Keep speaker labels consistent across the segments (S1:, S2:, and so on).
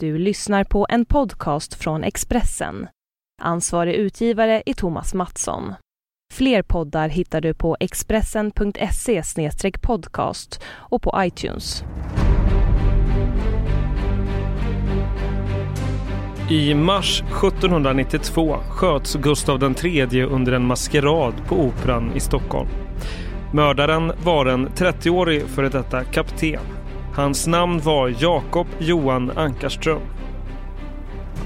S1: Du lyssnar på en podcast från Expressen. Ansvarig utgivare är Thomas Mattsson. Fler poddar hittar du på expressen.se podcast och på iTunes.
S2: I mars 1792 sköts Gustav III under en maskerad på Operan i Stockholm. Mördaren var en 30-årig före detta kapten. Hans namn var Jakob Johan Ankarström.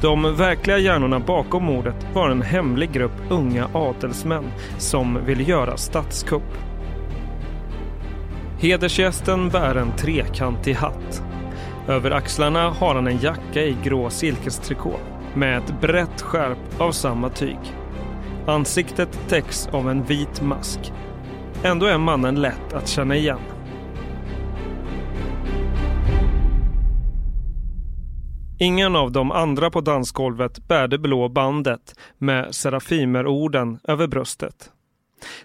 S2: De verkliga hjärnorna bakom mordet var en hemlig grupp unga adelsmän som ville göra statskupp. Hedersgästen bär en trekantig hatt. Över axlarna har han en jacka i grå silkestrikå med ett brett skärp av samma tyg. Ansiktet täcks av en vit mask. Ändå är mannen lätt att känna igen. Ingen av de andra på dansgolvet bär det blå bandet med serafimerorden över bröstet.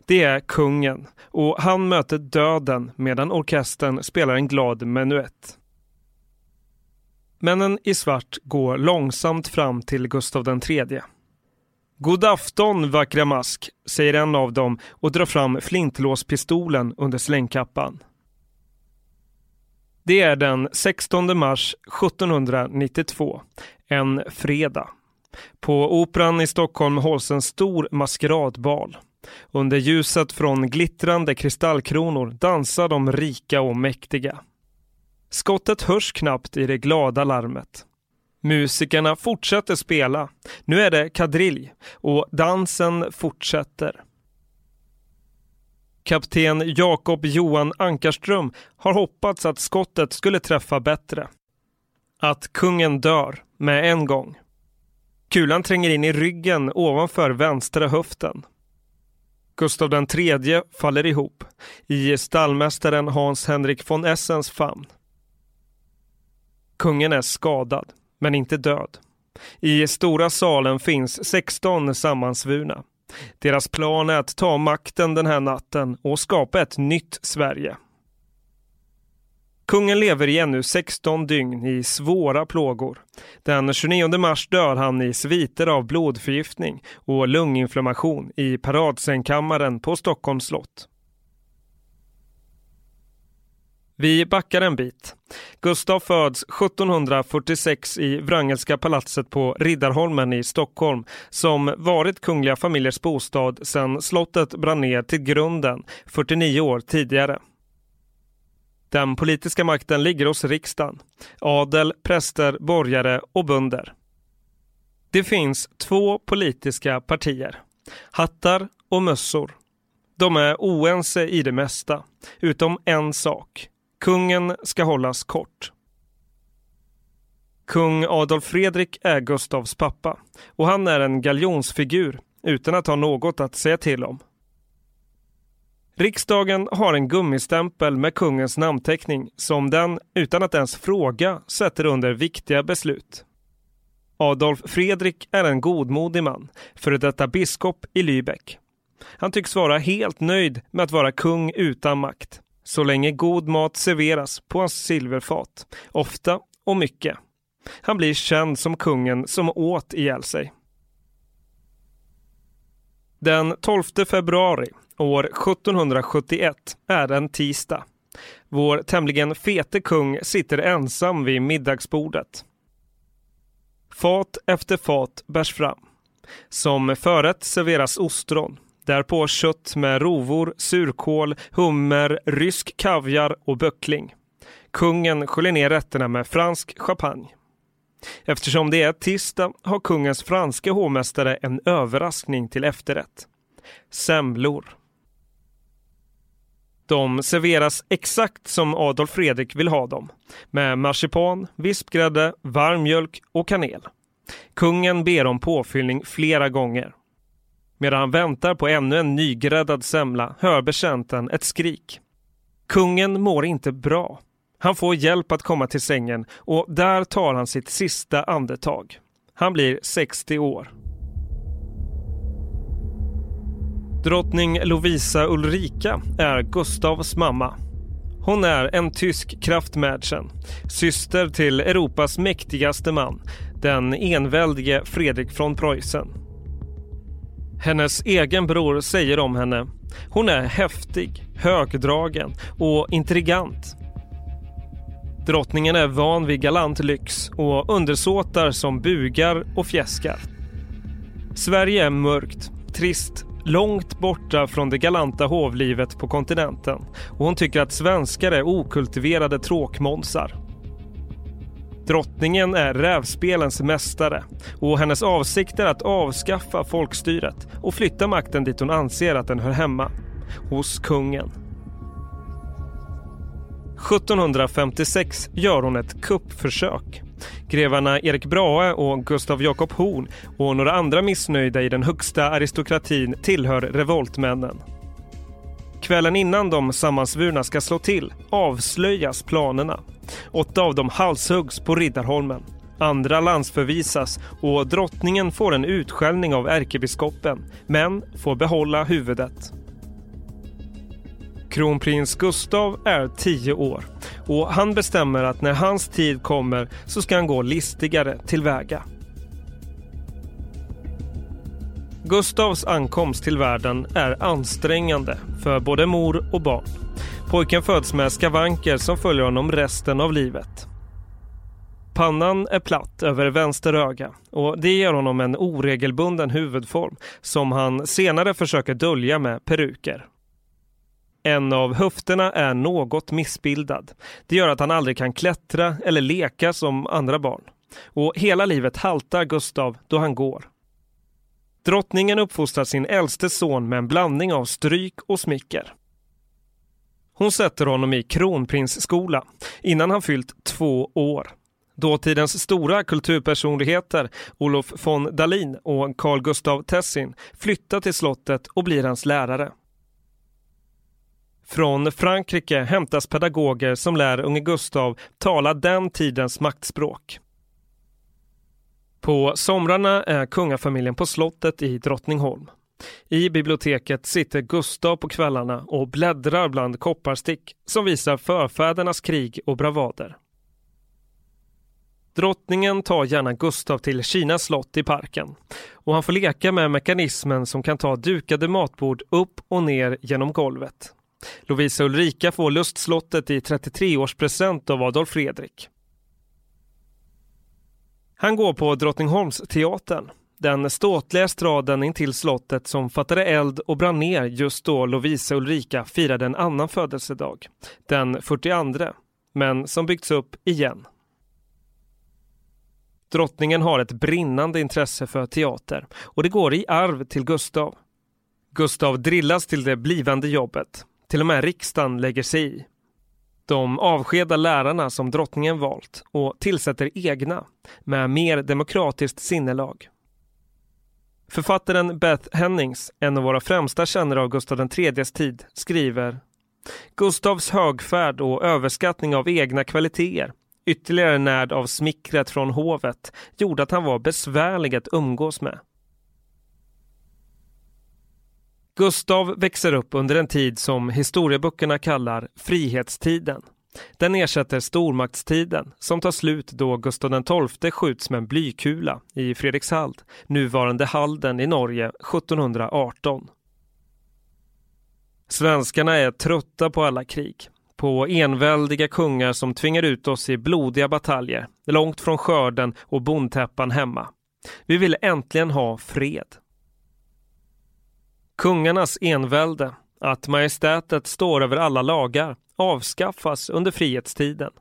S2: Det är kungen och han möter döden medan orkestern spelar en glad menuett. Männen i svart går långsamt fram till Gustav III. God afton vackra mask, säger en av dem och drar fram flintlåspistolen under slängkappan. Det är den 16 mars 1792, en fredag. På Operan i Stockholm hålls en stor maskeradbal. Under ljuset från glittrande kristallkronor dansar de rika och mäktiga. Skottet hörs knappt i det glada larmet. Musikerna fortsätter spela. Nu är det kadrilj och dansen fortsätter. Kapten Jakob Johan Ankarström har hoppats att skottet skulle träffa bättre. Att kungen dör med en gång. Kulan tränger in i ryggen ovanför vänstra höften. Gustav III faller ihop i stallmästaren Hans Henrik von Essens famn. Kungen är skadad, men inte död. I stora salen finns 16 sammansvurna. Deras plan är att ta makten den här natten och skapa ett nytt Sverige. Kungen lever i ännu 16 dygn i svåra plågor. Den 29 mars dör han i sviter av blodförgiftning och lunginflammation i paradsängkammaren på Stockholms slott. Vi backar en bit. Gustav föds 1746 i Wrangelska palatset på Riddarholmen i Stockholm som varit kungliga familjers bostad sedan slottet brann ner till grunden 49 år tidigare. Den politiska makten ligger hos riksdagen, adel, präster, borgare och bönder. Det finns två politiska partier, hattar och mössor. De är oense i det mesta, utom en sak. Kungen ska hållas kort. Kung Adolf Fredrik är Gustavs pappa och han är en galjonsfigur utan att ha något att säga till om. Riksdagen har en gummistämpel med kungens namnteckning som den, utan att ens fråga, sätter under viktiga beslut. Adolf Fredrik är en godmodig man, före detta biskop i Lübeck. Han tycks vara helt nöjd med att vara kung utan makt så länge god mat serveras på hans silverfat, ofta och mycket. Han blir känd som kungen som åt ihjäl sig. Den 12 februari år 1771 är en tisdag. Vår tämligen fete kung sitter ensam vid middagsbordet. Fat efter fat bärs fram. Som förrätt serveras ostron. Därpå kött med rovor, surkål, hummer, rysk kaviar och böckling. Kungen sköljer ner rätterna med fransk champagne. Eftersom det är tisdag har kungens franske hovmästare en överraskning till efterrätt. Semlor. De serveras exakt som Adolf Fredrik vill ha dem. Med marsipan, vispgrädde, varm mjölk och kanel. Kungen ber om påfyllning flera gånger. Medan han väntar på ännu en nygräddad semla hör betjänten ett skrik. Kungen mår inte bra. Han får hjälp att komma till sängen och där tar han sitt sista andetag. Han blir 60 år. Drottning Lovisa Ulrika är Gustavs mamma. Hon är en tysk kraftmädchen, syster till Europas mäktigaste man, den enväldige Fredrik von Preussen. Hennes egen bror säger om henne, hon är häftig, högdragen och intrigant. Drottningen är van vid galant lyx och undersåtar som bugar och fjäskar. Sverige är mörkt, trist, långt borta från det galanta hovlivet på kontinenten och hon tycker att svenskar är okultiverade tråkmånsar. Drottningen är rävspelens mästare och hennes avsikt är att avskaffa folkstyret och flytta makten dit hon anser att den hör hemma, hos kungen. 1756 gör hon ett kuppförsök. Grevarna Erik Brahe och Gustav Jakob Horn och några andra missnöjda i den högsta aristokratin tillhör revoltmännen. Kvällen innan de sammansvurna ska slå till avslöjas planerna. Åtta av dem halshuggs på Riddarholmen. Andra landsförvisas och drottningen får en utskällning av ärkebiskopen men får behålla huvudet. Kronprins Gustav är tio år och han bestämmer att när hans tid kommer så ska han gå listigare tillväga. Gustavs ankomst till världen är ansträngande för både mor och barn. Pojken föds med skavanker som följer honom resten av livet. Pannan är platt över vänster öga och det ger honom en oregelbunden huvudform som han senare försöker dölja med peruker. En av höfterna är något missbildad. Det gör att han aldrig kan klättra eller leka som andra barn. Och hela livet haltar Gustav då han går. Drottningen uppfostrar sin äldste son med en blandning av stryk och smicker. Hon sätter honom i kronprinsskola innan han fyllt två år. Dåtidens stora kulturpersonligheter Olof von Dalin och Carl Gustav Tessin flyttar till slottet och blir hans lärare. Från Frankrike hämtas pedagoger som lär unge Gustav tala den tidens maktspråk. På somrarna är kungafamiljen på slottet i Drottningholm. I biblioteket sitter Gustav på kvällarna och bläddrar bland kopparstick som visar förfädernas krig och bravader. Drottningen tar gärna Gustav till Kinas slott i parken och han får leka med mekanismen som kan ta dukade matbord upp och ner genom golvet. Lovisa Ulrika får lustslottet i 33-årspresent av Adolf Fredrik. Han går på Drottningholmsteatern, den ståtliga estraden intill slottet som fattade eld och brann ner just då Lovisa Ulrika firade en annan födelsedag, den 42, men som byggts upp igen. Drottningen har ett brinnande intresse för teater och det går i arv till Gustav. Gustav drillas till det blivande jobbet. Till och med riksdagen lägger sig i. De avskedar lärarna som drottningen valt och tillsätter egna med mer demokratiskt sinnelag. Författaren Beth Hennings, en av våra främsta kännare av Gustav IIIs tid, skriver Gustavs högfärd och överskattning av egna kvaliteter ytterligare närd av smickret från hovet gjorde att han var besvärlig att umgås med. Gustav växer upp under en tid som historieböckerna kallar frihetstiden. Den ersätter stormaktstiden som tar slut då Gustav XII skjuts med en blykula i Fredrikshald, nuvarande Halden i Norge 1718. Svenskarna är trötta på alla krig, på enväldiga kungar som tvingar ut oss i blodiga bataljer, långt från skörden och bondtäppan hemma. Vi vill äntligen ha fred. Kungarnas envälde, att majestätet står över alla lagar, avskaffas under frihetstiden.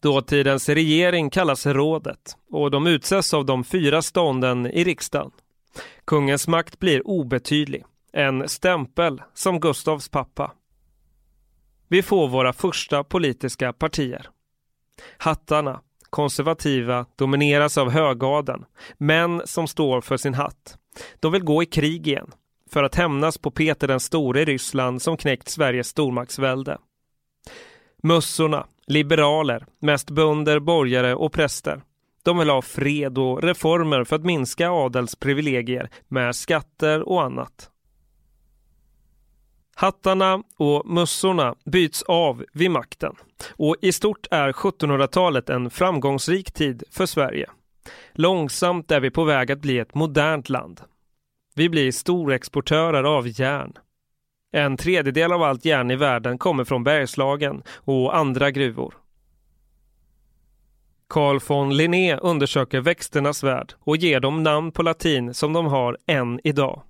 S2: Dåtidens regering kallas rådet och de utses av de fyra stånden i riksdagen. Kungens makt blir obetydlig, en stämpel som Gustavs pappa. Vi får våra första politiska partier. Hattarna, konservativa, domineras av högadeln, män som står för sin hatt. De vill gå i krig igen för att hämnas på Peter den store i Ryssland som knäckt Sveriges stormaktsvälde. Mössorna, liberaler, mest bönder, borgare och präster. De vill ha fred och reformer för att minska adels privilegier med skatter och annat. Hattarna och mössorna byts av vid makten och i stort är 1700-talet en framgångsrik tid för Sverige. Långsamt är vi på väg att bli ett modernt land. Vi blir storexportörer av järn. En tredjedel av allt järn i världen kommer från Bergslagen och andra gruvor. Carl von Linné undersöker växternas värld och ger dem namn på latin som de har än idag.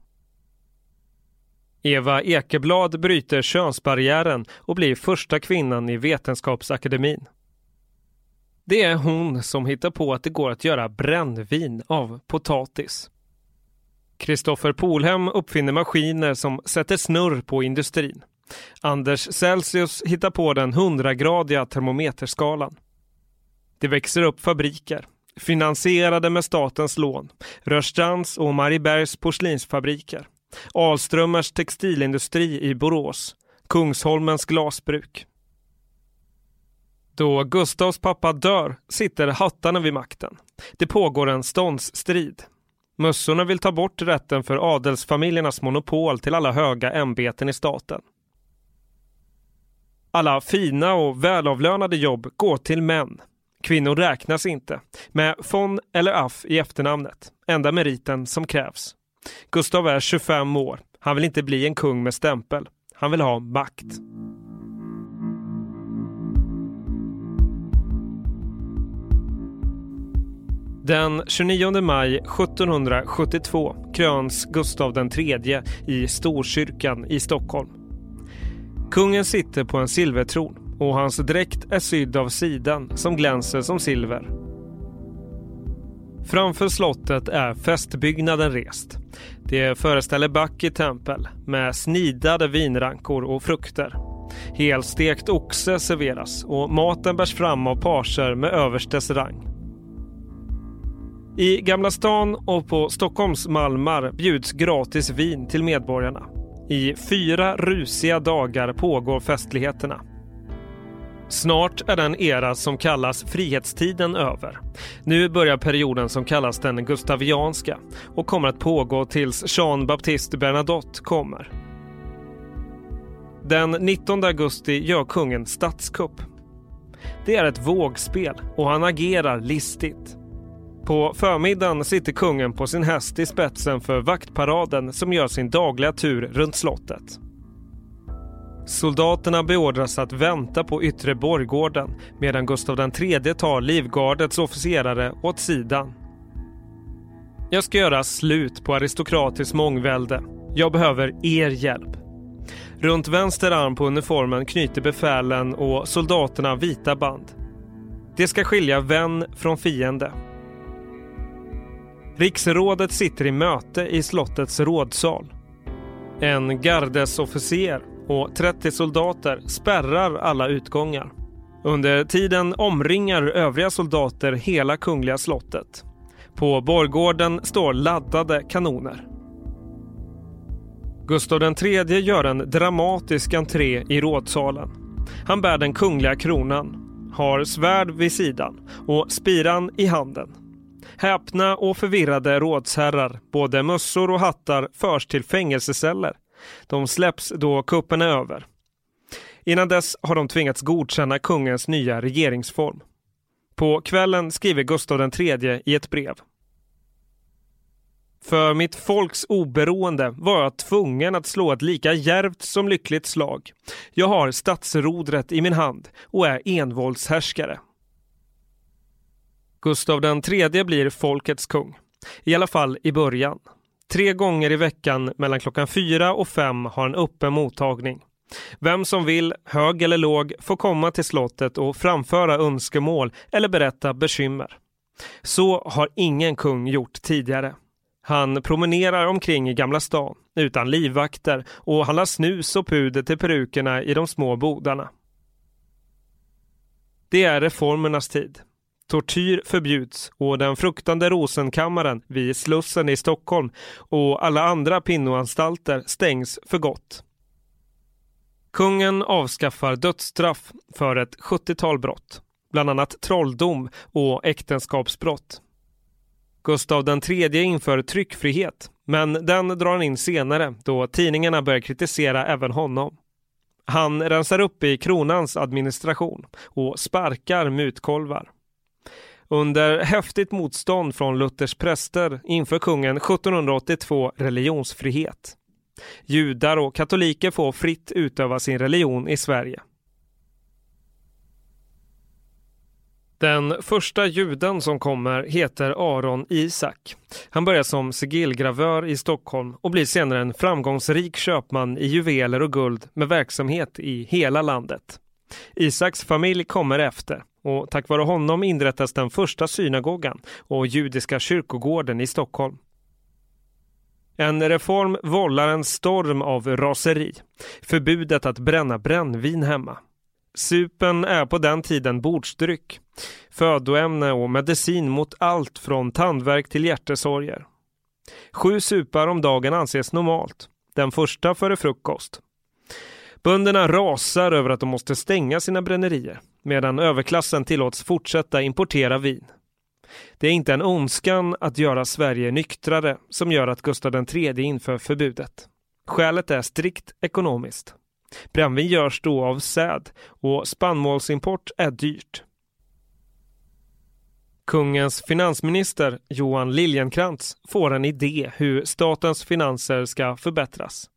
S2: Eva Ekeblad bryter könsbarriären och blir första kvinnan i Vetenskapsakademin. Det är hon som hittar på att det går att göra brännvin av potatis. Kristoffer Polhem uppfinner maskiner som sätter snurr på industrin. Anders Celsius hittar på den 100-gradiga termometerskalan. Det växer upp fabriker, finansierade med statens lån. Rörstrands och Mariebergs porslinsfabriker. Alströmers textilindustri i Borås. Kungsholmens glasbruk. Då Gustavs pappa dör sitter hattarna vid makten. Det pågår en ståndsstrid. Mössorna vill ta bort rätten för adelsfamiljernas monopol till alla höga ämbeten i staten. Alla fina och välavlönade jobb går till män. Kvinnor räknas inte, med von eller aff i efternamnet, enda meriten som krävs. Gustav är 25 år. Han vill inte bli en kung med stämpel. Han vill ha makt. Den 29 maj 1772 kröns Gustav III i Storkyrkan i Stockholm. Kungen sitter på en silvertron och hans dräkt är sydd av siden som glänser som silver. Framför slottet är festbyggnaden rest. Det föreställer Backi tempel med snidade vinrankor och frukter. Helstekt oxe serveras och maten bärs fram av parser med överstes rang. I Gamla stan och på Stockholms Malmar bjuds gratis vin till medborgarna. I fyra rusiga dagar pågår festligheterna. Snart är den era som kallas frihetstiden över. Nu börjar perioden som kallas den gustavianska och kommer att pågå tills Jean Baptiste Bernadotte kommer. Den 19 augusti gör kungen statskupp. Det är ett vågspel och han agerar listigt. På förmiddagen sitter kungen på sin häst i spetsen för vaktparaden som gör sin dagliga tur runt slottet. Soldaterna beordras att vänta på yttre borggården medan Gustav III tar livgardets officerare åt sidan. Jag ska göra slut på aristokratiskt mångvälde. Jag behöver er hjälp. Runt vänster arm på uniformen knyter befälen och soldaterna vita band. Det ska skilja vän från fiende. Riksrådet sitter i möte i slottets rådsal. En gardesofficer och 30 soldater spärrar alla utgångar. Under tiden omringar övriga soldater hela kungliga slottet. På borggården står laddade kanoner. Gustav III gör en dramatisk entré i rådsalen. Han bär den kungliga kronan, har svärd vid sidan och spiran i handen. Häpna och förvirrade rådsherrar, både mössor och hattar, förs till fängelseceller de släpps då kuppen är över. Innan dess har de tvingats godkänna kungens nya regeringsform. På kvällen skriver Gustav III i ett brev. För mitt folks oberoende var jag tvungen att slå ett lika järvt som lyckligt slag. Jag har statsrodret i min hand och är envåldshärskare. Gustav III blir folkets kung. I alla fall i början. Tre gånger i veckan mellan klockan fyra och fem har en öppen mottagning. Vem som vill, hög eller låg, får komma till slottet och framföra önskemål eller berätta bekymmer. Så har ingen kung gjort tidigare. Han promenerar omkring i Gamla stan utan livvakter och handlar snus och puder till perukerna i de små bodarna. Det är reformernas tid. Tortyr förbjuds och den fruktande Rosenkammaren vid Slussen i Stockholm och alla andra pinnoanstalter stängs för gott. Kungen avskaffar dödsstraff för ett 70-tal brott, bland annat trolldom och äktenskapsbrott. Gustav III inför tryckfrihet Men den drar han in senare då tidningarna börjar kritisera även honom. Han rensar upp i kronans administration och sparkar mutkolvar. Under häftigt motstånd från Luthers präster inför kungen 1782 religionsfrihet. Judar och katoliker får fritt utöva sin religion i Sverige. Den första juden som kommer heter Aron Isak. Han börjar som sigillgravör i Stockholm och blir senare en framgångsrik köpman i juveler och guld med verksamhet i hela landet. Isaks familj kommer efter och tack vare honom inrättas den första synagogan och judiska kyrkogården i Stockholm. En reform vållar en storm av raseri. Förbudet att bränna brännvin hemma. Supen är på den tiden bordsdryck, födoämne och medicin mot allt från tandvärk till hjärtesorger. Sju supar om dagen anses normalt, den första före frukost. Bönderna rasar över att de måste stänga sina brännerier medan överklassen tillåts fortsätta importera vin. Det är inte en ondskan att göra Sverige nyktrare som gör att Gustav III inför förbudet. Skälet är strikt ekonomiskt. Brännvin görs då av säd och spannmålsimport är dyrt. Kungens finansminister Johan Liljenkrantz får en idé hur statens finanser ska förbättras.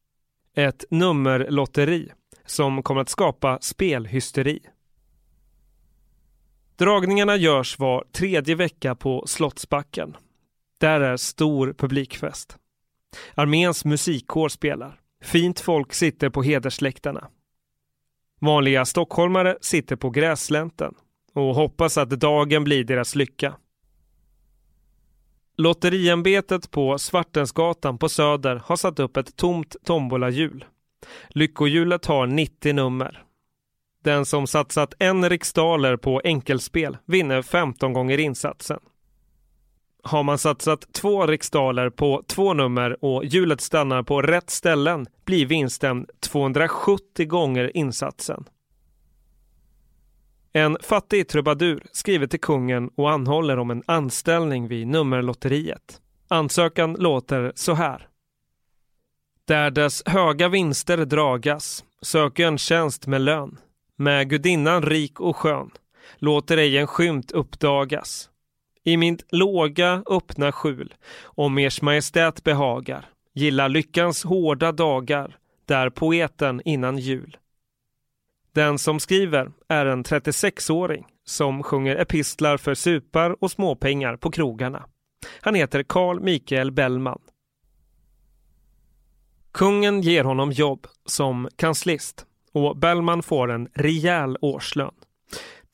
S2: Ett nummerlotteri som kommer att skapa spelhysteri. Dragningarna görs var tredje vecka på Slottsbacken. Där är stor publikfest. Arméns musikkår spelar. Fint folk sitter på hedersläktarna. Vanliga stockholmare sitter på gräslänten och hoppas att dagen blir deras lycka. Lotteriämbetet på Svartensgatan på Söder har satt upp ett tomt tombolahjul. Lyckohjulet har 90 nummer. Den som satsat en riksdaler på enkelspel vinner 15 gånger insatsen. Har man satsat två riksdaler på två nummer och hjulet stannar på rätt ställen blir vinsten 270 gånger insatsen. En fattig trubadur skriver till kungen och anhåller om en anställning vid nummerlotteriet. Ansökan låter så här. Där dess höga vinster dragas söker en tjänst med lön. Med gudinnan rik och skön låter ej en skymt uppdagas. I mitt låga öppna skjul om ers majestät behagar Gilla lyckans hårda dagar där poeten innan jul. Den som skriver är en 36-åring som sjunger epistlar för supar och småpengar på krogarna. Han heter Carl Mikael Bellman. Kungen ger honom jobb som kanslist och Bellman får en rejäl årslön.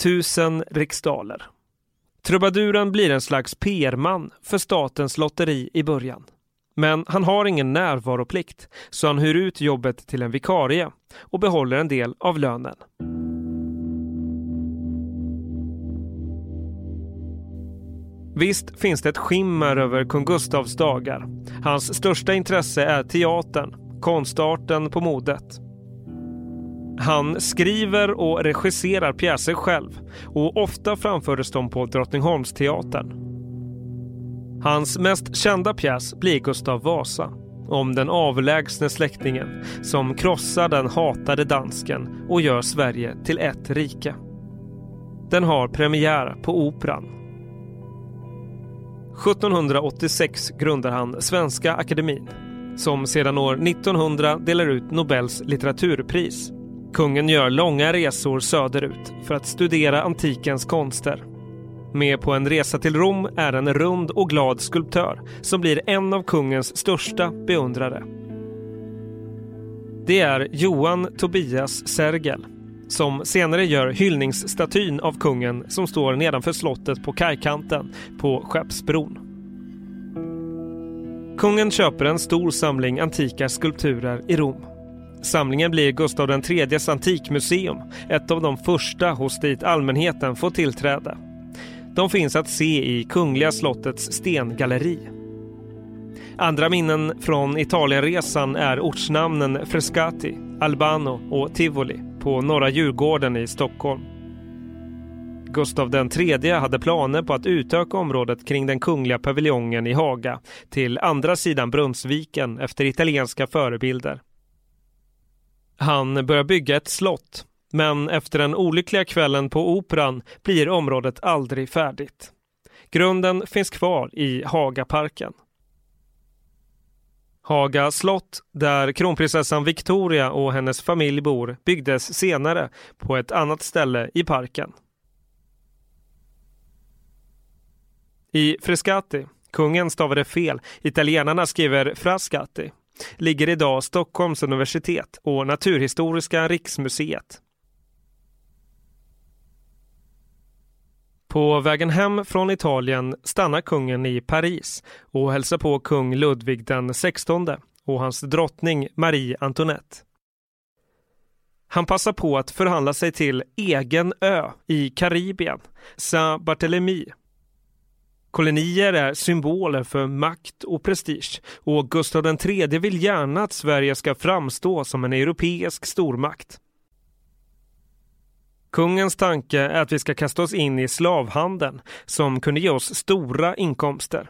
S2: Tusen riksdaler. Trubaduren blir en slags PR-man för statens lotteri i början. Men han har ingen närvaroplikt så han hyr ut jobbet till en vikarie och behåller en del av lönen. Visst finns det ett skimmer över kung Gustavs dagar. Hans största intresse är teatern, konstarten på modet. Han skriver och regisserar pjäser själv och ofta framfördes de på Drottningholmsteatern. Hans mest kända pjäs blir Gustav Vasa om den avlägsne släktingen som krossar den hatade dansken och gör Sverige till ett rike. Den har premiär på Operan. 1786 grundar han Svenska Akademin som sedan år 1900 delar ut Nobels litteraturpris. Kungen gör långa resor söderut för att studera antikens konster. Med på en resa till Rom är en rund och glad skulptör som blir en av kungens största beundrare. Det är Johan Tobias Sergel som senare gör hyllningsstatyn av kungen som står nedanför slottet på kajkanten på Skeppsbron. Kungen köper en stor samling antika skulpturer i Rom. Samlingen blir Gustav IIIs antikmuseum, ett av de första hos dit allmänheten får tillträde. De finns att se i Kungliga slottets stengalleri. Andra minnen från Italienresan är ortsnamnen Frescati, Albano och Tivoli på Norra Djurgården i Stockholm. Gustav III hade planer på att utöka området kring den kungliga paviljongen i Haga till andra sidan Brunnsviken efter italienska förebilder. Han börjar bygga ett slott, men efter den olyckliga kvällen på Operan blir området aldrig färdigt. Grunden finns kvar i Hagaparken. Haga slott, där kronprinsessan Victoria och hennes familj bor, byggdes senare på ett annat ställe i parken. I Frescati, kungen stavade fel, italienarna skriver Frascati, ligger idag Stockholms universitet och Naturhistoriska riksmuseet. På vägen hem från Italien stannar kungen i Paris och hälsar på kung Ludvig den XVI och hans drottning Marie Antoinette. Han passar på att förhandla sig till egen ö i Karibien, Saint-Barthélemy. Kolonier är symboler för makt och prestige och Gustav III vill gärna att Sverige ska framstå som en europeisk stormakt. Kungens tanke är att vi ska kasta oss in i slavhandeln som kunde ge oss stora inkomster.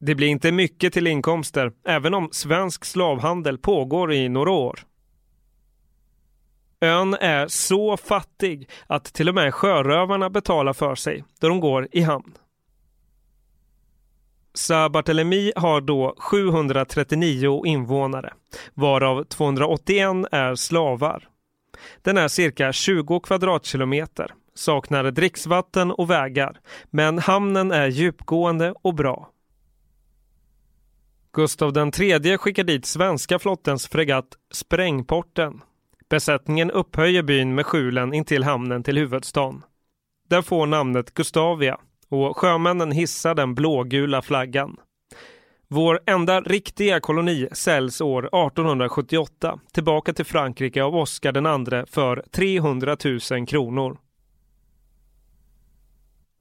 S2: Det blir inte mycket till inkomster, även om svensk slavhandel pågår i några år. Ön är så fattig att till och med sjörövarna betalar för sig då de går i hamn. Sa-Barthélemy har då 739 invånare, varav 281 är slavar. Den är cirka 20 kvadratkilometer, saknar dricksvatten och vägar, men hamnen är djupgående och bra. Gustav III skickar dit svenska flottens fregatt Sprängporten. Besättningen upphöjer byn med skjulen intill hamnen till huvudstaden. Där får namnet Gustavia och sjömännen hissar den blågula flaggan. Vår enda riktiga koloni säljs år 1878 tillbaka till Frankrike av Oscar II för 300 000 kronor.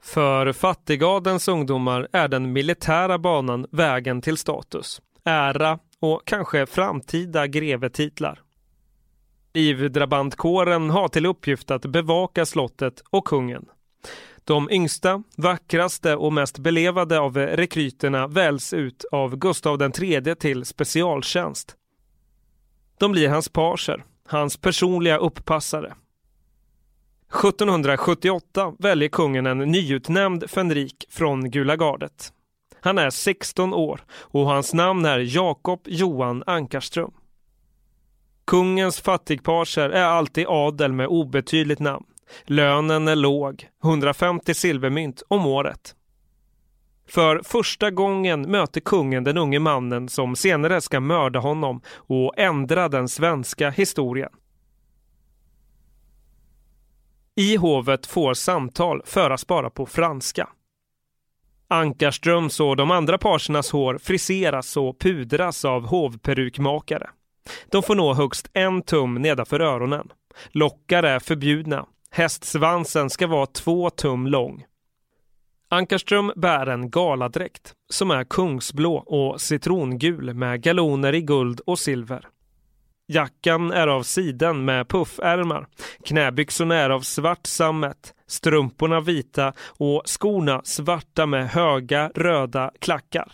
S2: För fattigadens ungdomar är den militära banan vägen till status, ära och kanske framtida grevetitlar. Livdrabantkåren har till uppgift att bevaka slottet och kungen. De yngsta, vackraste och mest belevade av rekryterna väljs ut av Gustav III till specialtjänst. De blir hans parser, hans personliga upppassare. 1778 väljer kungen en nyutnämnd fänrik från Gula gardet. Han är 16 år och hans namn är Jakob Johan Ankarström. Kungens fattigparser är alltid adel med obetydligt namn. Lönen är låg, 150 silvermynt om året. För första gången möter kungen den unge mannen som senare ska mörda honom och ändra den svenska historien. I hovet får samtal föras bara på franska. Ankarströms och de andra parsernas hår friseras och pudras av hovperukmakare. De får nå högst en tum nedanför öronen. Lockar är förbjudna Hästsvansen ska vara två tum lång. Ankarström bär en galadräkt som är kungsblå och citrongul med galoner i guld och silver. Jackan är av siden med puffärmar, knäbyxorna är av svart sammet, strumporna vita och skorna svarta med höga röda klackar.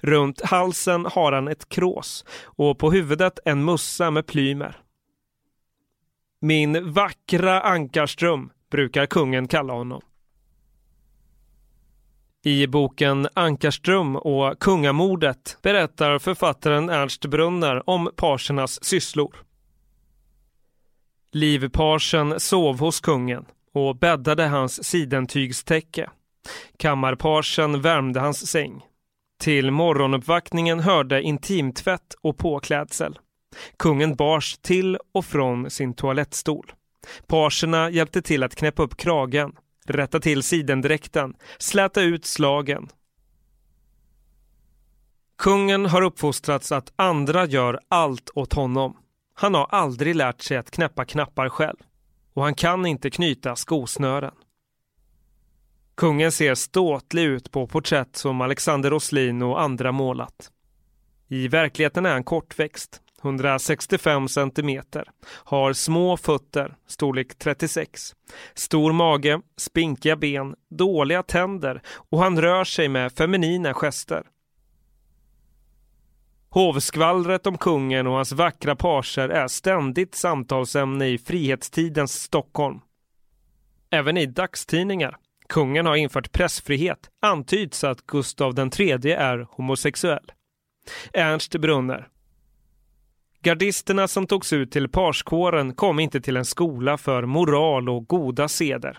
S2: Runt halsen har han ett krås och på huvudet en mussa med plymer. Min vackra Ankarström brukar kungen kalla honom. I boken Ankarström och kungamordet berättar författaren Ernst Brunner om parsernas sysslor. Livparsen sov hos kungen och bäddade hans sidentygstäcke. Kammarparsen värmde hans säng. Till morgonuppvaktningen hörde intimtvätt och påklädsel. Kungen bars till och från sin toalettstol. Parserna hjälpte till att knäppa upp kragen, rätta till sidendräkten, släta ut slagen. Kungen har uppfostrats att andra gör allt åt honom. Han har aldrig lärt sig att knäppa knappar själv och han kan inte knyta skosnören. Kungen ser ståtlig ut på porträtt som Alexander Roslin och andra målat. I verkligheten är han kortväxt, 165 centimeter, har små fötter, storlek 36, stor mage, spinkiga ben, dåliga tänder och han rör sig med feminina gester. Hovskvallret om kungen och hans vackra parser är ständigt samtalsämne i frihetstidens Stockholm. Även i dagstidningar. Kungen har infört pressfrihet. Antyds att Gustav III är homosexuell. Ernst Brunner. Gardisterna som togs ut till parskåren kom inte till en skola för moral och goda seder.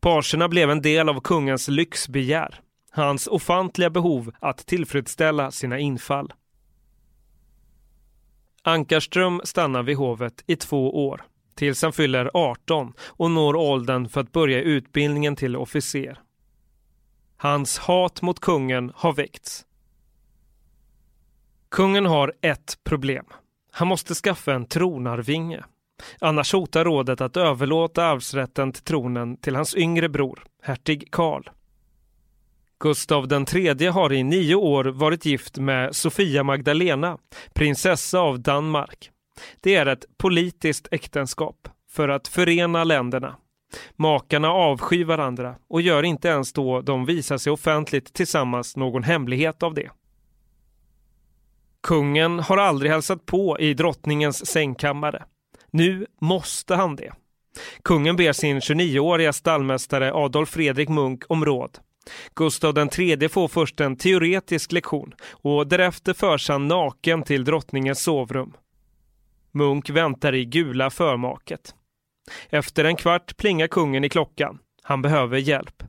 S2: Parserna blev en del av kungens lyxbegär. Hans ofantliga behov att tillfredsställa sina infall. Ankarström stannar vid hovet i två år tills han fyller 18 och når åldern för att börja utbildningen till officer. Hans hat mot kungen har väckts. Kungen har ett problem. Han måste skaffa en tronarvinge. Annars hotar rådet att överlåta arvsrätten till tronen till hans yngre bror, hertig Karl. Gustav III har i nio år varit gift med Sofia Magdalena, prinsessa av Danmark. Det är ett politiskt äktenskap för att förena länderna. Makarna avskyr varandra och gör inte ens då de visar sig offentligt tillsammans någon hemlighet av det. Kungen har aldrig hälsat på i drottningens sängkammare. Nu måste han det. Kungen ber sin 29-åriga stallmästare Adolf Fredrik Munk om råd. Gustav III får först en teoretisk lektion och därefter förs han naken till drottningens sovrum. Munk väntar i gula förmaket. Efter en kvart plingar kungen i klockan. Han behöver hjälp.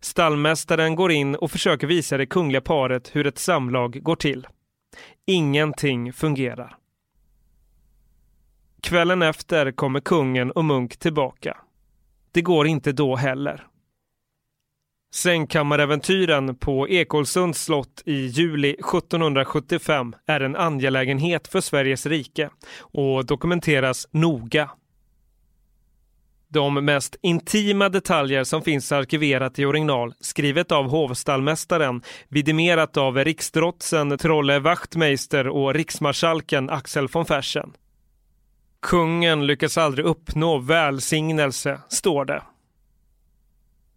S2: Stallmästaren går in och försöker visa det kungliga paret hur ett samlag går till. Ingenting fungerar. Kvällen efter kommer kungen och Munk tillbaka. Det går inte då heller. Sängkammaräventyren på Ekolsunds slott i juli 1775 är en angelägenhet för Sveriges rike och dokumenteras noga. De mest intima detaljer som finns arkiverat i original, skrivet av hovstallmästaren, vidimerat av riksdrotsen Trolle Wachtmeister och riksmarskalken Axel von Fersen. Kungen lyckas aldrig uppnå välsignelse, står det.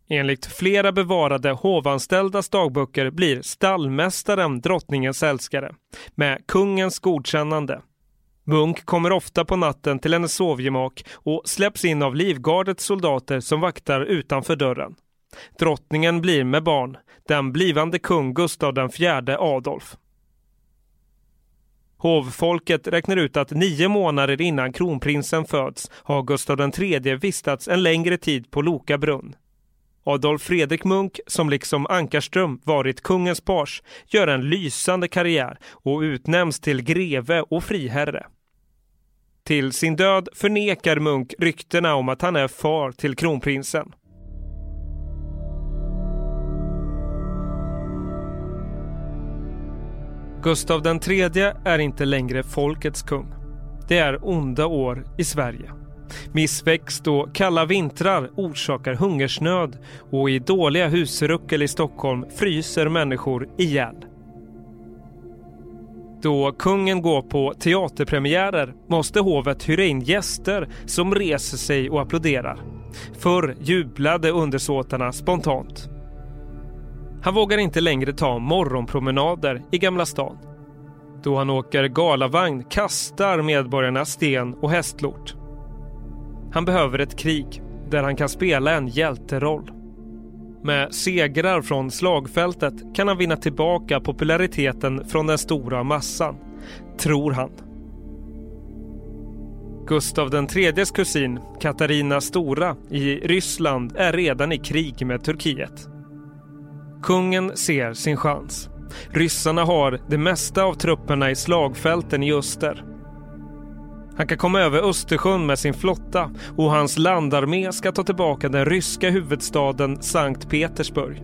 S2: Enligt flera bevarade hovanställdas dagböcker blir stallmästaren drottningens älskare, med kungens godkännande. Munk kommer ofta på natten till hennes sovgemak och släpps in av livgardets soldater som vaktar utanför dörren. Drottningen blir med barn, den blivande kung Gustav IV Adolf. Hovfolket räknar ut att nio månader innan kronprinsen föds har Gustav III vistats en längre tid på Loka brunn. Adolf Fredrik Munk, som liksom Ankarström varit kungens pars, gör en lysande karriär och utnämns till greve och friherre. Till sin död förnekar Munk ryktena om att han är far till kronprinsen. Gustav III är inte längre folkets kung. Det är onda år i Sverige. Missväxt och kalla vintrar orsakar hungersnöd och i dåliga husruckel i Stockholm fryser människor ihjäl. Då kungen går på teaterpremiärer måste hovet hyra in gäster som reser sig och applåderar. Förr jublade undersåtarna spontant. Han vågar inte längre ta morgonpromenader i Gamla stan. Då han åker galavagn kastar medborgarna sten och hästlort. Han behöver ett krig där han kan spela en hjälteroll. Med segrar från slagfältet kan han vinna tillbaka populariteten från den stora massan, tror han. Gustav IIIs kusin, Katarina Stora, i Ryssland är redan i krig med Turkiet. Kungen ser sin chans. Ryssarna har det mesta av trupperna i slagfälten i öster han kan komma över Östersjön med sin flotta och hans landarmé ska ta tillbaka den ryska huvudstaden Sankt Petersburg.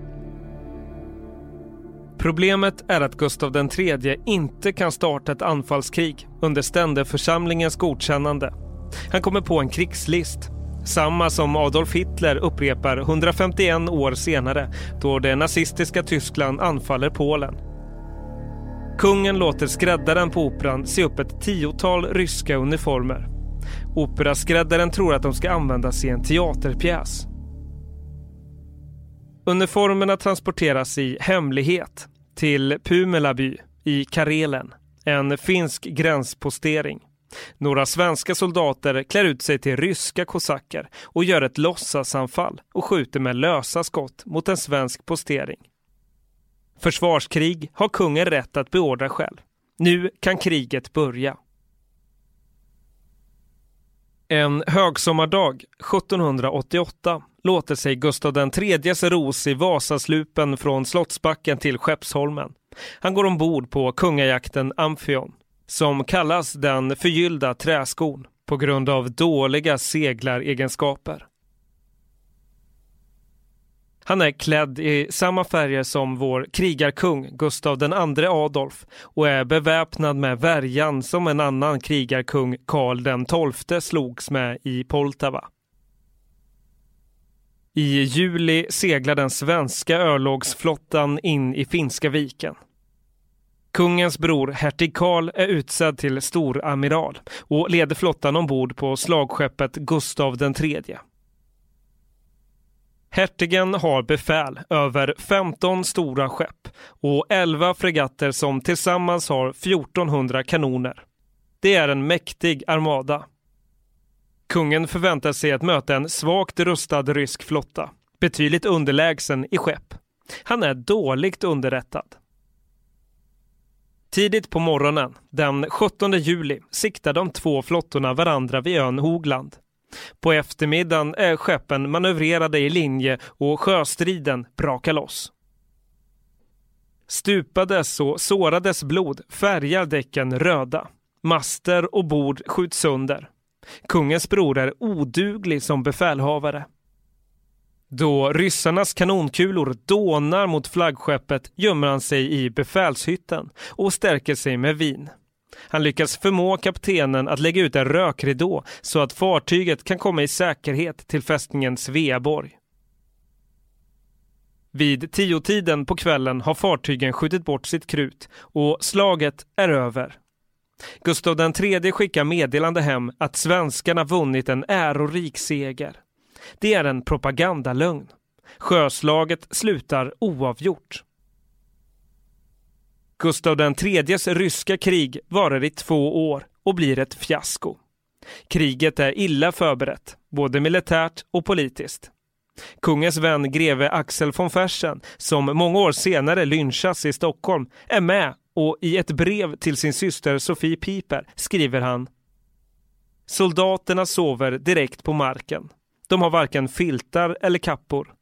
S2: Problemet är att Gustav III inte kan starta ett anfallskrig under ständerförsamlingens godkännande. Han kommer på en krigslist. Samma som Adolf Hitler upprepar 151 år senare då det nazistiska Tyskland anfaller Polen. Kungen låter skräddaren på operan se upp ett tiotal ryska uniformer. Operaskräddaren tror att de ska användas i en teaterpjäs. Uniformerna transporteras i hemlighet till Pumelaby i Karelen, en finsk gränspostering. Några svenska soldater klär ut sig till ryska kosacker och gör ett låtsasanfall och skjuter med lösa skott mot en svensk postering. Försvarskrig har kungen rätt att beordra själv. Nu kan kriget börja. En högsommardag 1788 låter sig Gustav IIIs ros i Vasaslupen från Slottsbacken till Skeppsholmen. Han går ombord på kungajakten Amphion som kallas den förgyllda träskon på grund av dåliga seglaregenskaper. Han är klädd i samma färger som vår krigarkung Gustav II Adolf och är beväpnad med värjan som en annan krigarkung Karl XII slogs med i Poltava. I juli seglar den svenska örlogsflottan in i Finska viken. Kungens bror hertig Karl är utsedd till storamiral och leder flottan ombord på slagskeppet Gustav III. Hertigen har befäl över 15 stora skepp och 11 fregatter som tillsammans har 1400 kanoner. Det är en mäktig armada. Kungen förväntar sig att möta en svagt rustad rysk flotta, betydligt underlägsen i skepp. Han är dåligt underrättad. Tidigt på morgonen, den 17 juli, siktar de två flottorna varandra vid ön Hogland. På eftermiddagen är skeppen manövrerade i linje och sjöstriden brakar loss. Stupades och sårades blod färgar däcken röda. Master och bord skjuts sönder. Kungens bror är oduglig som befälhavare. Då ryssarnas kanonkulor dånar mot flaggskeppet gömmer han sig i befälshytten och stärker sig med vin. Han lyckas förmå kaptenen att lägga ut en rökridå så att fartyget kan komma i säkerhet till fästningen Sveaborg. Vid tiotiden på kvällen har fartygen skjutit bort sitt krut och slaget är över. Gustav III skickar meddelande hem att svenskarna vunnit en ärorik seger. Det är en propagandalögn. Sjöslaget slutar oavgjort. Gustav IIIs ryska krig varar i två år och blir ett fiasko. Kriget är illa förberett, både militärt och politiskt. Kungens vän greve Axel von Fersen, som många år senare lynchas i Stockholm, är med och i ett brev till sin syster Sofie Piper skriver han Soldaterna sover direkt på marken. De har varken filtar eller kappor.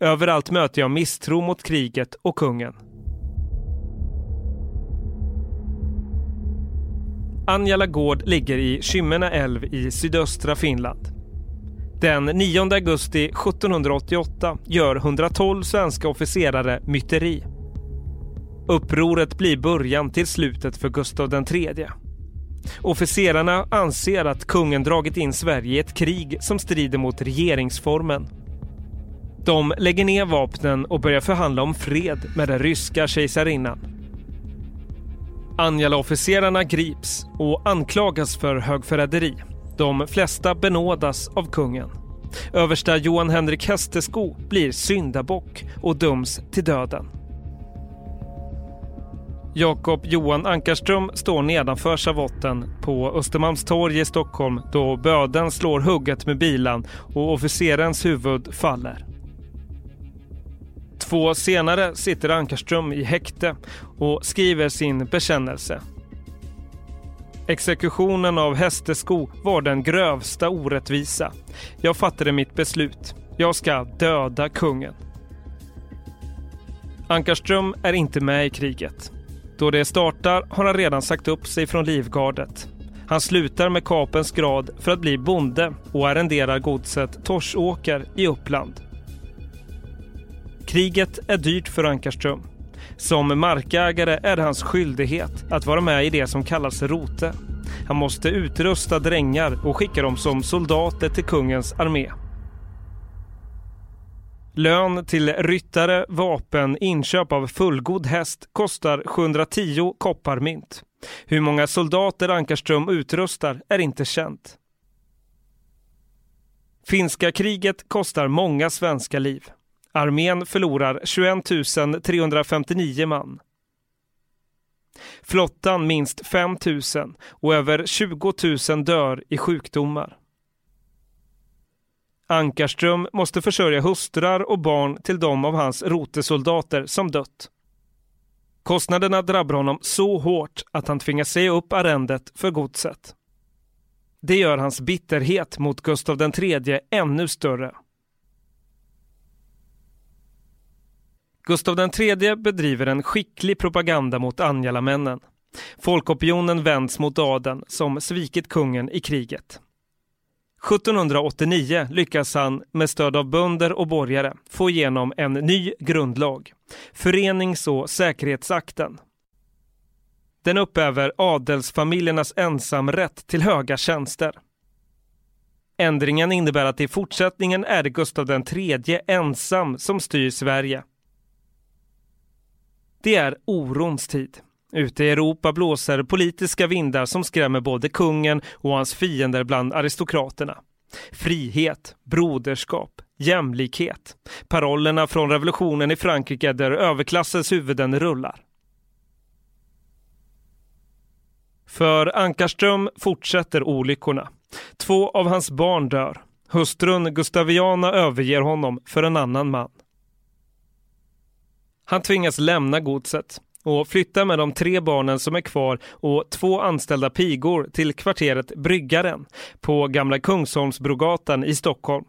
S2: Överallt möter jag misstro mot kriget och kungen. Anjala gård ligger i Kymmena älv i sydöstra Finland. Den 9 augusti 1788 gör 112 svenska officerare myteri. Upproret blir början till slutet för Gustav III. Officerarna anser att kungen dragit in Sverige i ett krig som strider mot regeringsformen. De lägger ner vapnen och börjar förhandla om fred med den ryska kejsarinnan. Anjala-officerarna grips och anklagas för högförräderi. De flesta benådas av kungen. Översta Johan Henrik Hästesko blir syndabock och döms till döden. Jakob Johan Ankarström står nedanför savotten på Östermalmstorg i Stockholm då böden slår hugget med bilan och officerens huvud faller. Två år senare sitter Ankarström i häkte och skriver sin bekännelse. Exekutionen av Hästesko var den grövsta orättvisa. Jag fattade mitt beslut. Jag ska döda kungen. Ankarström är inte med i kriget. Då det startar har han redan sagt upp sig från livgardet. Han slutar med kapens grad för att bli bonde och arrenderar godset Torsåker i Uppland. Kriget är dyrt för Ankarström. Som markägare är det hans skyldighet att vara med i det som kallas rote. Han måste utrusta drängar och skicka dem som soldater till kungens armé. Lön till ryttare, vapen, inköp av fullgod häst kostar 710 kopparmynt. Hur många soldater Ankarström utrustar är inte känt. Finska kriget kostar många svenska liv. Armén förlorar 21 359 man. Flottan minst 5 000 och över 20 000 dör i sjukdomar. Ankarström måste försörja hustrur och barn till de av hans rotesoldater som dött. Kostnaderna drabbar honom så hårt att han tvingas säga upp arrendet för godset. Det gör hans bitterhet mot Gustav III ännu större. Gustav III bedriver en skicklig propaganda mot Anjalamännen. Folkopinionen vänds mot adeln som svikit kungen i kriget. 1789 lyckas han med stöd av bönder och borgare få igenom en ny grundlag, Förenings och säkerhetsakten. Den upphäver adelsfamiljernas ensamrätt till höga tjänster. Ändringen innebär att i fortsättningen är det Gustav III ensam som styr Sverige. Det är orons tid. Ute i Europa blåser politiska vindar som skrämmer både kungen och hans fiender bland aristokraterna. Frihet, broderskap, jämlikhet. Parollerna från revolutionen i Frankrike där överklassens huvuden rullar. För Ankarström fortsätter olyckorna. Två av hans barn dör. Hustrun Gustaviana överger honom för en annan man. Han tvingas lämna godset och flyttar med de tre barnen som är kvar och två anställda pigor till kvarteret Bryggaren på Gamla Kungsholmsbrogatan i Stockholm.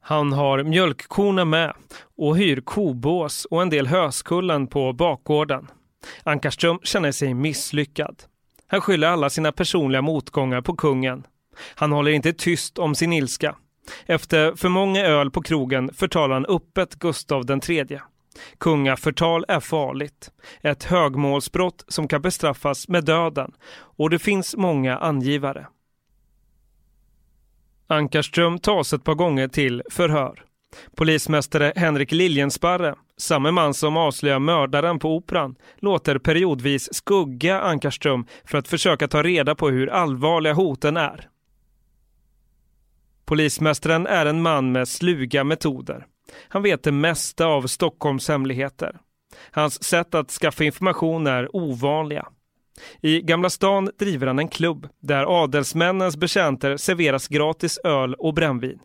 S2: Han har mjölkkorna med och hyr kobås och en del höskullen på bakgården. Ankarström känner sig misslyckad. Han skyller alla sina personliga motgångar på kungen. Han håller inte tyst om sin ilska. Efter för många öl på krogen förtalar han öppet Gustav den tredje. Kungaförtal är farligt. Ett högmålsbrott som kan bestraffas med döden och det finns många angivare. Ankarström tas ett par gånger till förhör. Polismästare Henrik Liljensparre, samme man som avslöjar mördaren på Operan, låter periodvis skugga Ankarström för att försöka ta reda på hur allvarliga hoten är. Polismästaren är en man med sluga metoder. Han vet det mesta av Stockholms hemligheter. Hans sätt att skaffa information är ovanliga. I Gamla stan driver han en klubb där adelsmännens betjänter serveras gratis öl och brännvin.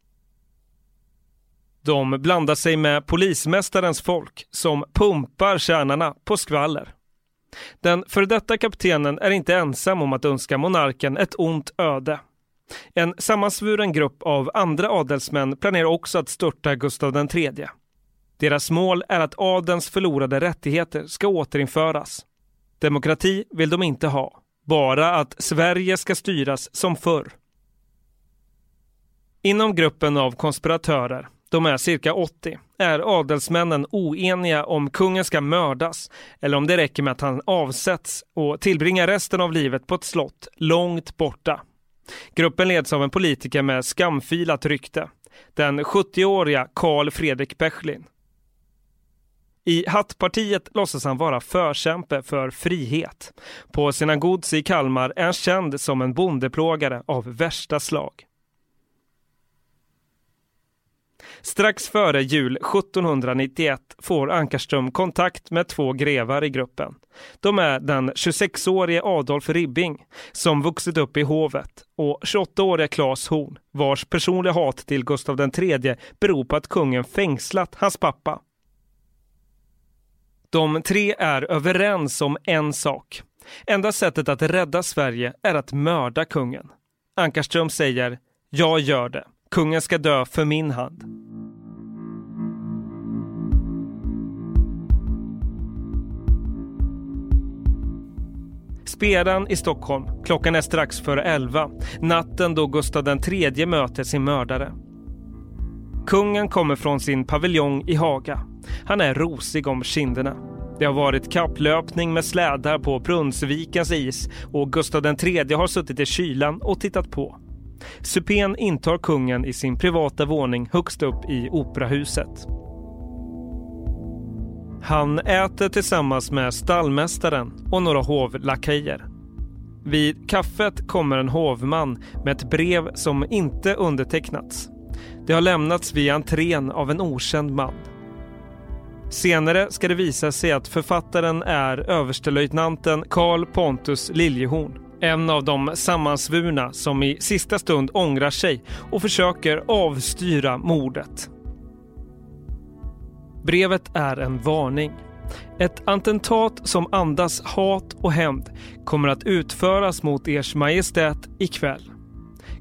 S2: De blandar sig med polismästarens folk som pumpar kärnarna på skvaller. Den före detta kaptenen är inte ensam om att önska monarken ett ont öde. En sammansvuren grupp av andra adelsmän planerar också att störta Gustav III. Deras mål är att adens förlorade rättigheter ska återinföras. Demokrati vill de inte ha, bara att Sverige ska styras som förr. Inom gruppen av konspiratörer, de är cirka 80, är adelsmännen oeniga om kungen ska mördas eller om det räcker med att han avsätts och tillbringar resten av livet på ett slott långt borta. Gruppen leds av en politiker med skamfilat rykte. Den 70-åriga Karl Fredrik Bechlin. I Hattpartiet låtsas han vara förkämpe för frihet. På sina gods i Kalmar är han känd som en bondeplågare av värsta slag. Strax före jul 1791 får Ankarström kontakt med två grevar i gruppen. De är den 26-årige Adolf Ribbing som vuxit upp i hovet och 28-åriga Claes Horn vars personliga hat till Gustav III beror på att kungen fängslat hans pappa. De tre är överens om en sak. Enda sättet att rädda Sverige är att mörda kungen. Ankarström säger “Jag gör det. Kungen ska dö för min hand”. Speran i Stockholm. Klockan är strax före elva. Natten då Gustav III möter sin mördare. Kungen kommer från sin paviljong i Haga. Han är rosig om kinderna. Det har varit kapplöpning med slädar på Brunnsvikens is och Gustav III har suttit i kylan och tittat på. Supén intar kungen i sin privata våning högst upp i operahuset. Han äter tillsammans med stallmästaren och några hovlakejer. Vid kaffet kommer en hovman med ett brev som inte undertecknats. Det har lämnats via entrén av en okänd man. Senare ska det visa sig att författaren är överstelöjtnanten Carl Pontus Liljehorn. En av de sammansvurna som i sista stund ångrar sig och försöker avstyra mordet. Brevet är en varning. Ett attentat som andas hat och hämnd kommer att utföras mot ers majestät ikväll.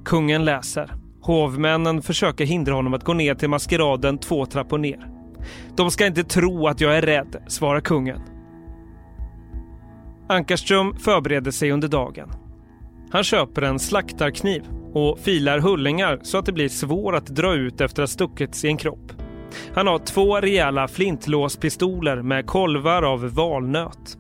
S2: Kungen läser. Hovmännen försöker hindra honom att gå ner till maskeraden två trappor ner. De ska inte tro att jag är rädd, svarar kungen. Ankarström förbereder sig under dagen. Han köper en slaktarkniv och filar hullingar så att det blir svårt att dra ut efter att ha stuckits i en kropp. Han har två rejäla flintlåspistoler med kolvar av valnöt.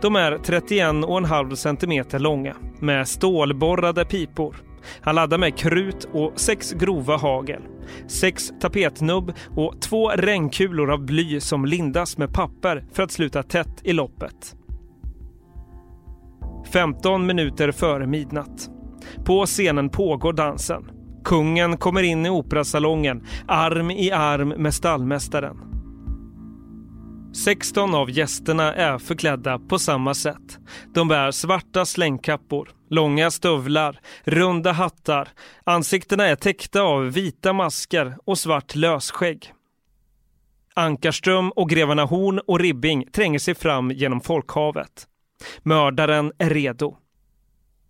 S2: De är 31,5 cm långa med stålborrade pipor. Han laddar med krut och sex grova hagel, sex tapetnubb och två regnkulor av bly som lindas med papper för att sluta tätt i loppet. 15 minuter före midnatt. På scenen pågår dansen. Kungen kommer in i operasalongen, arm i arm med stallmästaren. 16 av gästerna är förklädda på samma sätt. De bär svarta slängkappor, långa stövlar, runda hattar. Ansiktena är täckta av vita masker och svart lösskägg. Ankarström och grevarna Horn och Ribbing tränger sig fram genom folkhavet. Mördaren är redo.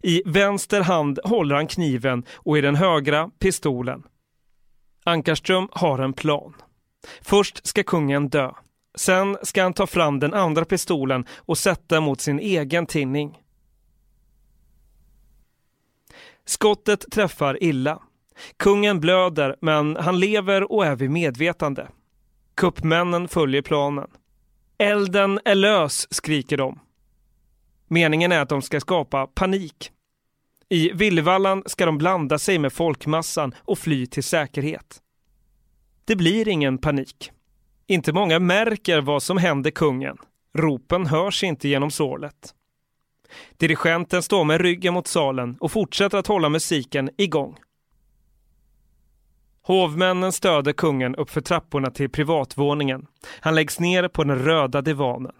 S2: I vänster hand håller han kniven och i den högra pistolen. Ankarström har en plan. Först ska kungen dö. Sen ska han ta fram den andra pistolen och sätta mot sin egen tinning. Skottet träffar illa. Kungen blöder, men han lever och är vid medvetande. Kuppmännen följer planen. Elden är lös, skriker de. Meningen är att de ska skapa panik. I Villvallan ska de blanda sig med folkmassan och fly till säkerhet. Det blir ingen panik. Inte många märker vad som händer kungen. Ropen hörs inte genom sorlet. Dirigenten står med ryggen mot salen och fortsätter att hålla musiken igång. Hovmännen stöder kungen uppför trapporna till privatvåningen. Han läggs ner på den röda divanen.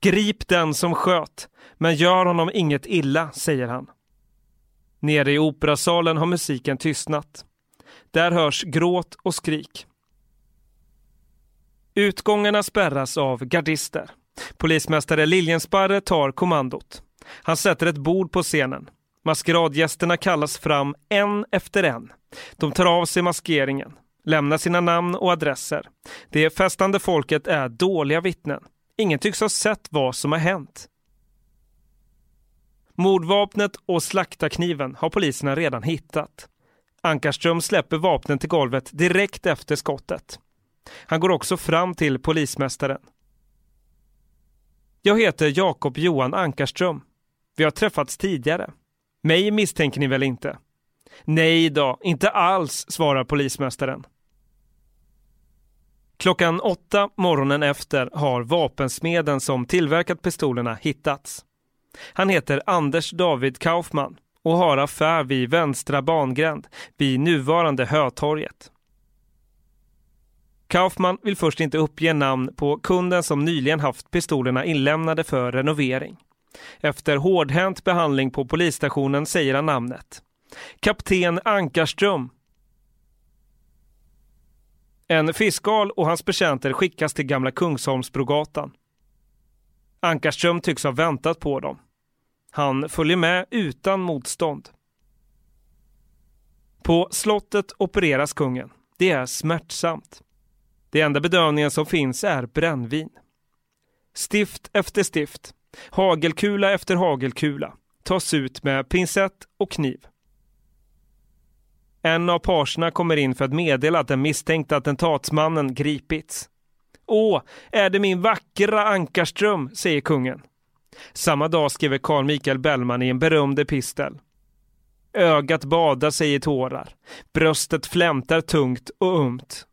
S2: Grip den som sköt, men gör honom inget illa, säger han. Nere i operasalen har musiken tystnat. Där hörs gråt och skrik. Utgångarna spärras av gardister. Polismästare Liljensparre tar kommandot. Han sätter ett bord på scenen. Maskeradgästerna kallas fram en efter en. De tar av sig maskeringen, lämnar sina namn och adresser. Det festande folket är dåliga vittnen. Ingen tycks ha sett vad som har hänt. Mordvapnet och slaktarkniven har poliserna redan hittat. Ankarström släpper vapnen till golvet direkt efter skottet. Han går också fram till polismästaren. Jag heter Jakob Johan Ankarström. Vi har träffats tidigare. Mig misstänker ni väl inte? Nej då, inte alls, svarar polismästaren. Klockan åtta morgonen efter har vapensmeden som tillverkat pistolerna hittats. Han heter Anders David Kaufman och har affär vid Vänstra bangränd vid nuvarande Hötorget. Kaufman vill först inte uppge namn på kunden som nyligen haft pistolerna inlämnade för renovering. Efter hårdhänt behandling på polisstationen säger han namnet. Kapten Ankarström. En fiskal och hans betjänter skickas till Gamla Kungsholmsbrogatan. Ankarström tycks ha väntat på dem. Han följer med utan motstånd. På slottet opereras kungen. Det är smärtsamt. Det enda bedövningen som finns är brännvin. Stift efter stift, hagelkula efter hagelkula tas ut med pincett och kniv. En av parserna kommer in för att meddela att den misstänkte attentatsmannen gripits. Åh, är det min vackra Ankarström, säger kungen. Samma dag skriver Carl Michael Bellman i en berömd epistel. Ögat badar sig i tårar. Bröstet flämtar tungt och ömt.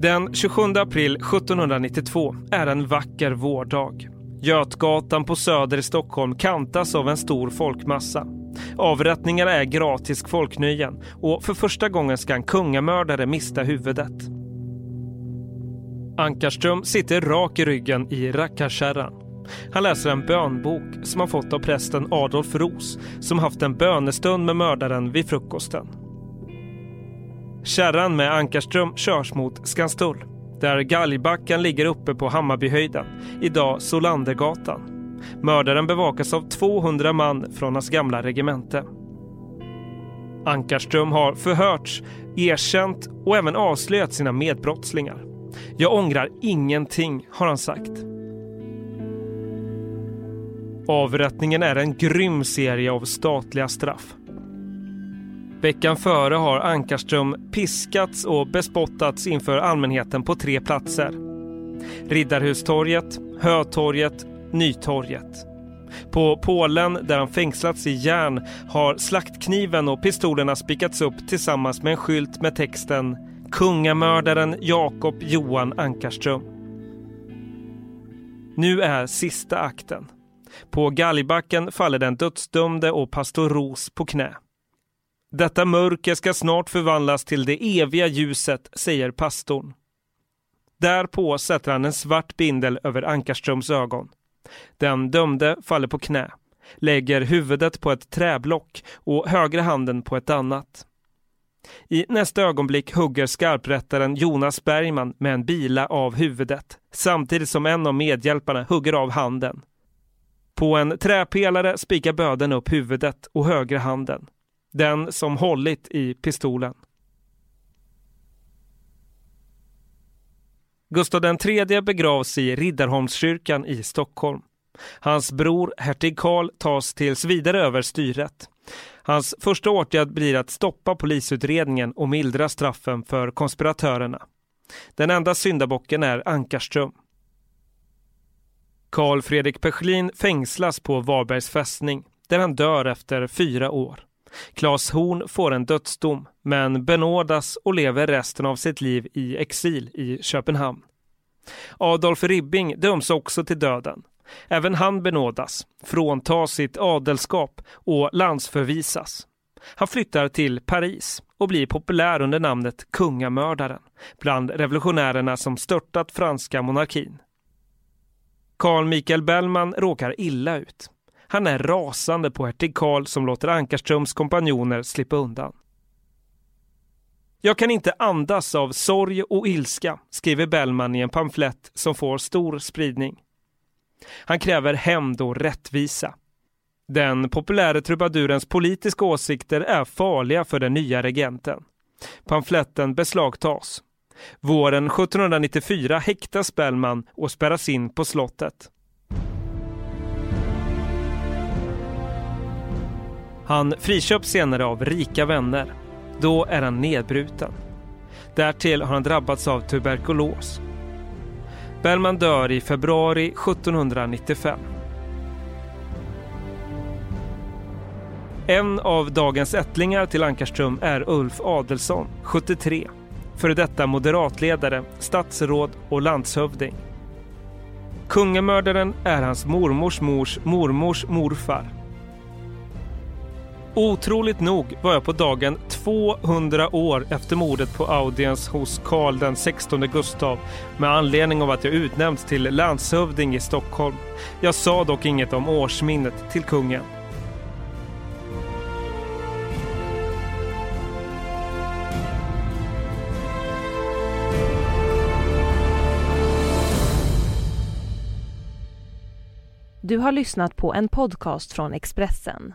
S2: Den 27 april 1792 är en vacker vårdag. Götgatan på Söder i Stockholm kantas av en stor folkmassa. Avrättningar är gratis folknöjen och för första gången ska en kungamördare mista huvudet. Ankarström sitter rak i ryggen i rackarkärran. Han läser en bönbok som han fått av prästen Adolf Ros som haft en bönestund med mördaren vid frukosten. Kärran med Ankarström körs mot Skanstull där galgbacken ligger uppe på Hammarbyhöjden, idag Solandergatan. Mördaren bevakas av 200 man från hans gamla regemente. Ankarström har förhörts, erkänt och även avslöjat sina medbrottslingar. Jag ångrar ingenting, har han sagt. Avrättningen är en grym serie av statliga straff. Veckan före har Ankarström piskats och bespottats inför allmänheten på tre platser. Riddarhustorget, Hötorget, Nytorget. På Polen, där han fängslats i järn, har slaktkniven och pistolerna spikats upp tillsammans med en skylt med texten Kungamördaren Jakob Johan Ankarström. Nu är sista akten. På galgbacken faller den dödsdömde och pastor Ros på knä. Detta mörker ska snart förvandlas till det eviga ljuset, säger pastorn. Därpå sätter han en svart bindel över Ankarströms ögon. Den dömde faller på knä, lägger huvudet på ett träblock och högra handen på ett annat. I nästa ögonblick hugger skarprättaren Jonas Bergman med en bila av huvudet samtidigt som en av medhjälparna hugger av handen. På en träpelare spikar böden upp huvudet och högra handen. Den som hållit i pistolen. Gustav III begravs i Riddarholmskyrkan i Stockholm. Hans bror hertig Karl tas tills vidare över styret. Hans första åtgärd blir att stoppa polisutredningen och mildra straffen för konspiratörerna. Den enda syndabocken är Ankarström. Karl Fredrik Perslin fängslas på Varbergs fästning där han dör efter fyra år. Claes Horn får en dödsdom men benådas och lever resten av sitt liv i exil i Köpenhamn. Adolf Ribbing döms också till döden. Även han benådas, fråntas sitt adelskap och landsförvisas. Han flyttar till Paris och blir populär under namnet kungamördaren bland revolutionärerna som störtat franska monarkin. Carl Michael Bellman råkar illa ut. Han är rasande på hertig Karl som låter Ankarströms kompanjoner slippa undan. Jag kan inte andas av sorg och ilska, skriver Bellman i en pamflett som får stor spridning. Han kräver hämnd och rättvisa. Den populära trubadurens politiska åsikter är farliga för den nya regenten. Pamfletten beslagtas. Våren 1794 häktas Bellman och spärras in på slottet. Han friköps senare av rika vänner. Då är han nedbruten. Därtill har han drabbats av tuberkulos. Bellman dör i februari 1795. En av dagens ättlingar till Ankarström är Ulf Adelsson, 73. Före detta moderatledare, statsråd och landshövding. Kungamördaren är hans mormors mors mormors morfar Otroligt nog var jag på dagen 200 år efter mordet på audiens hos Karl den 16 Gustav med anledning av att jag utnämnts till landshövding i Stockholm. Jag sa dock inget om årsminnet till kungen.
S1: Du har lyssnat på en podcast från Expressen.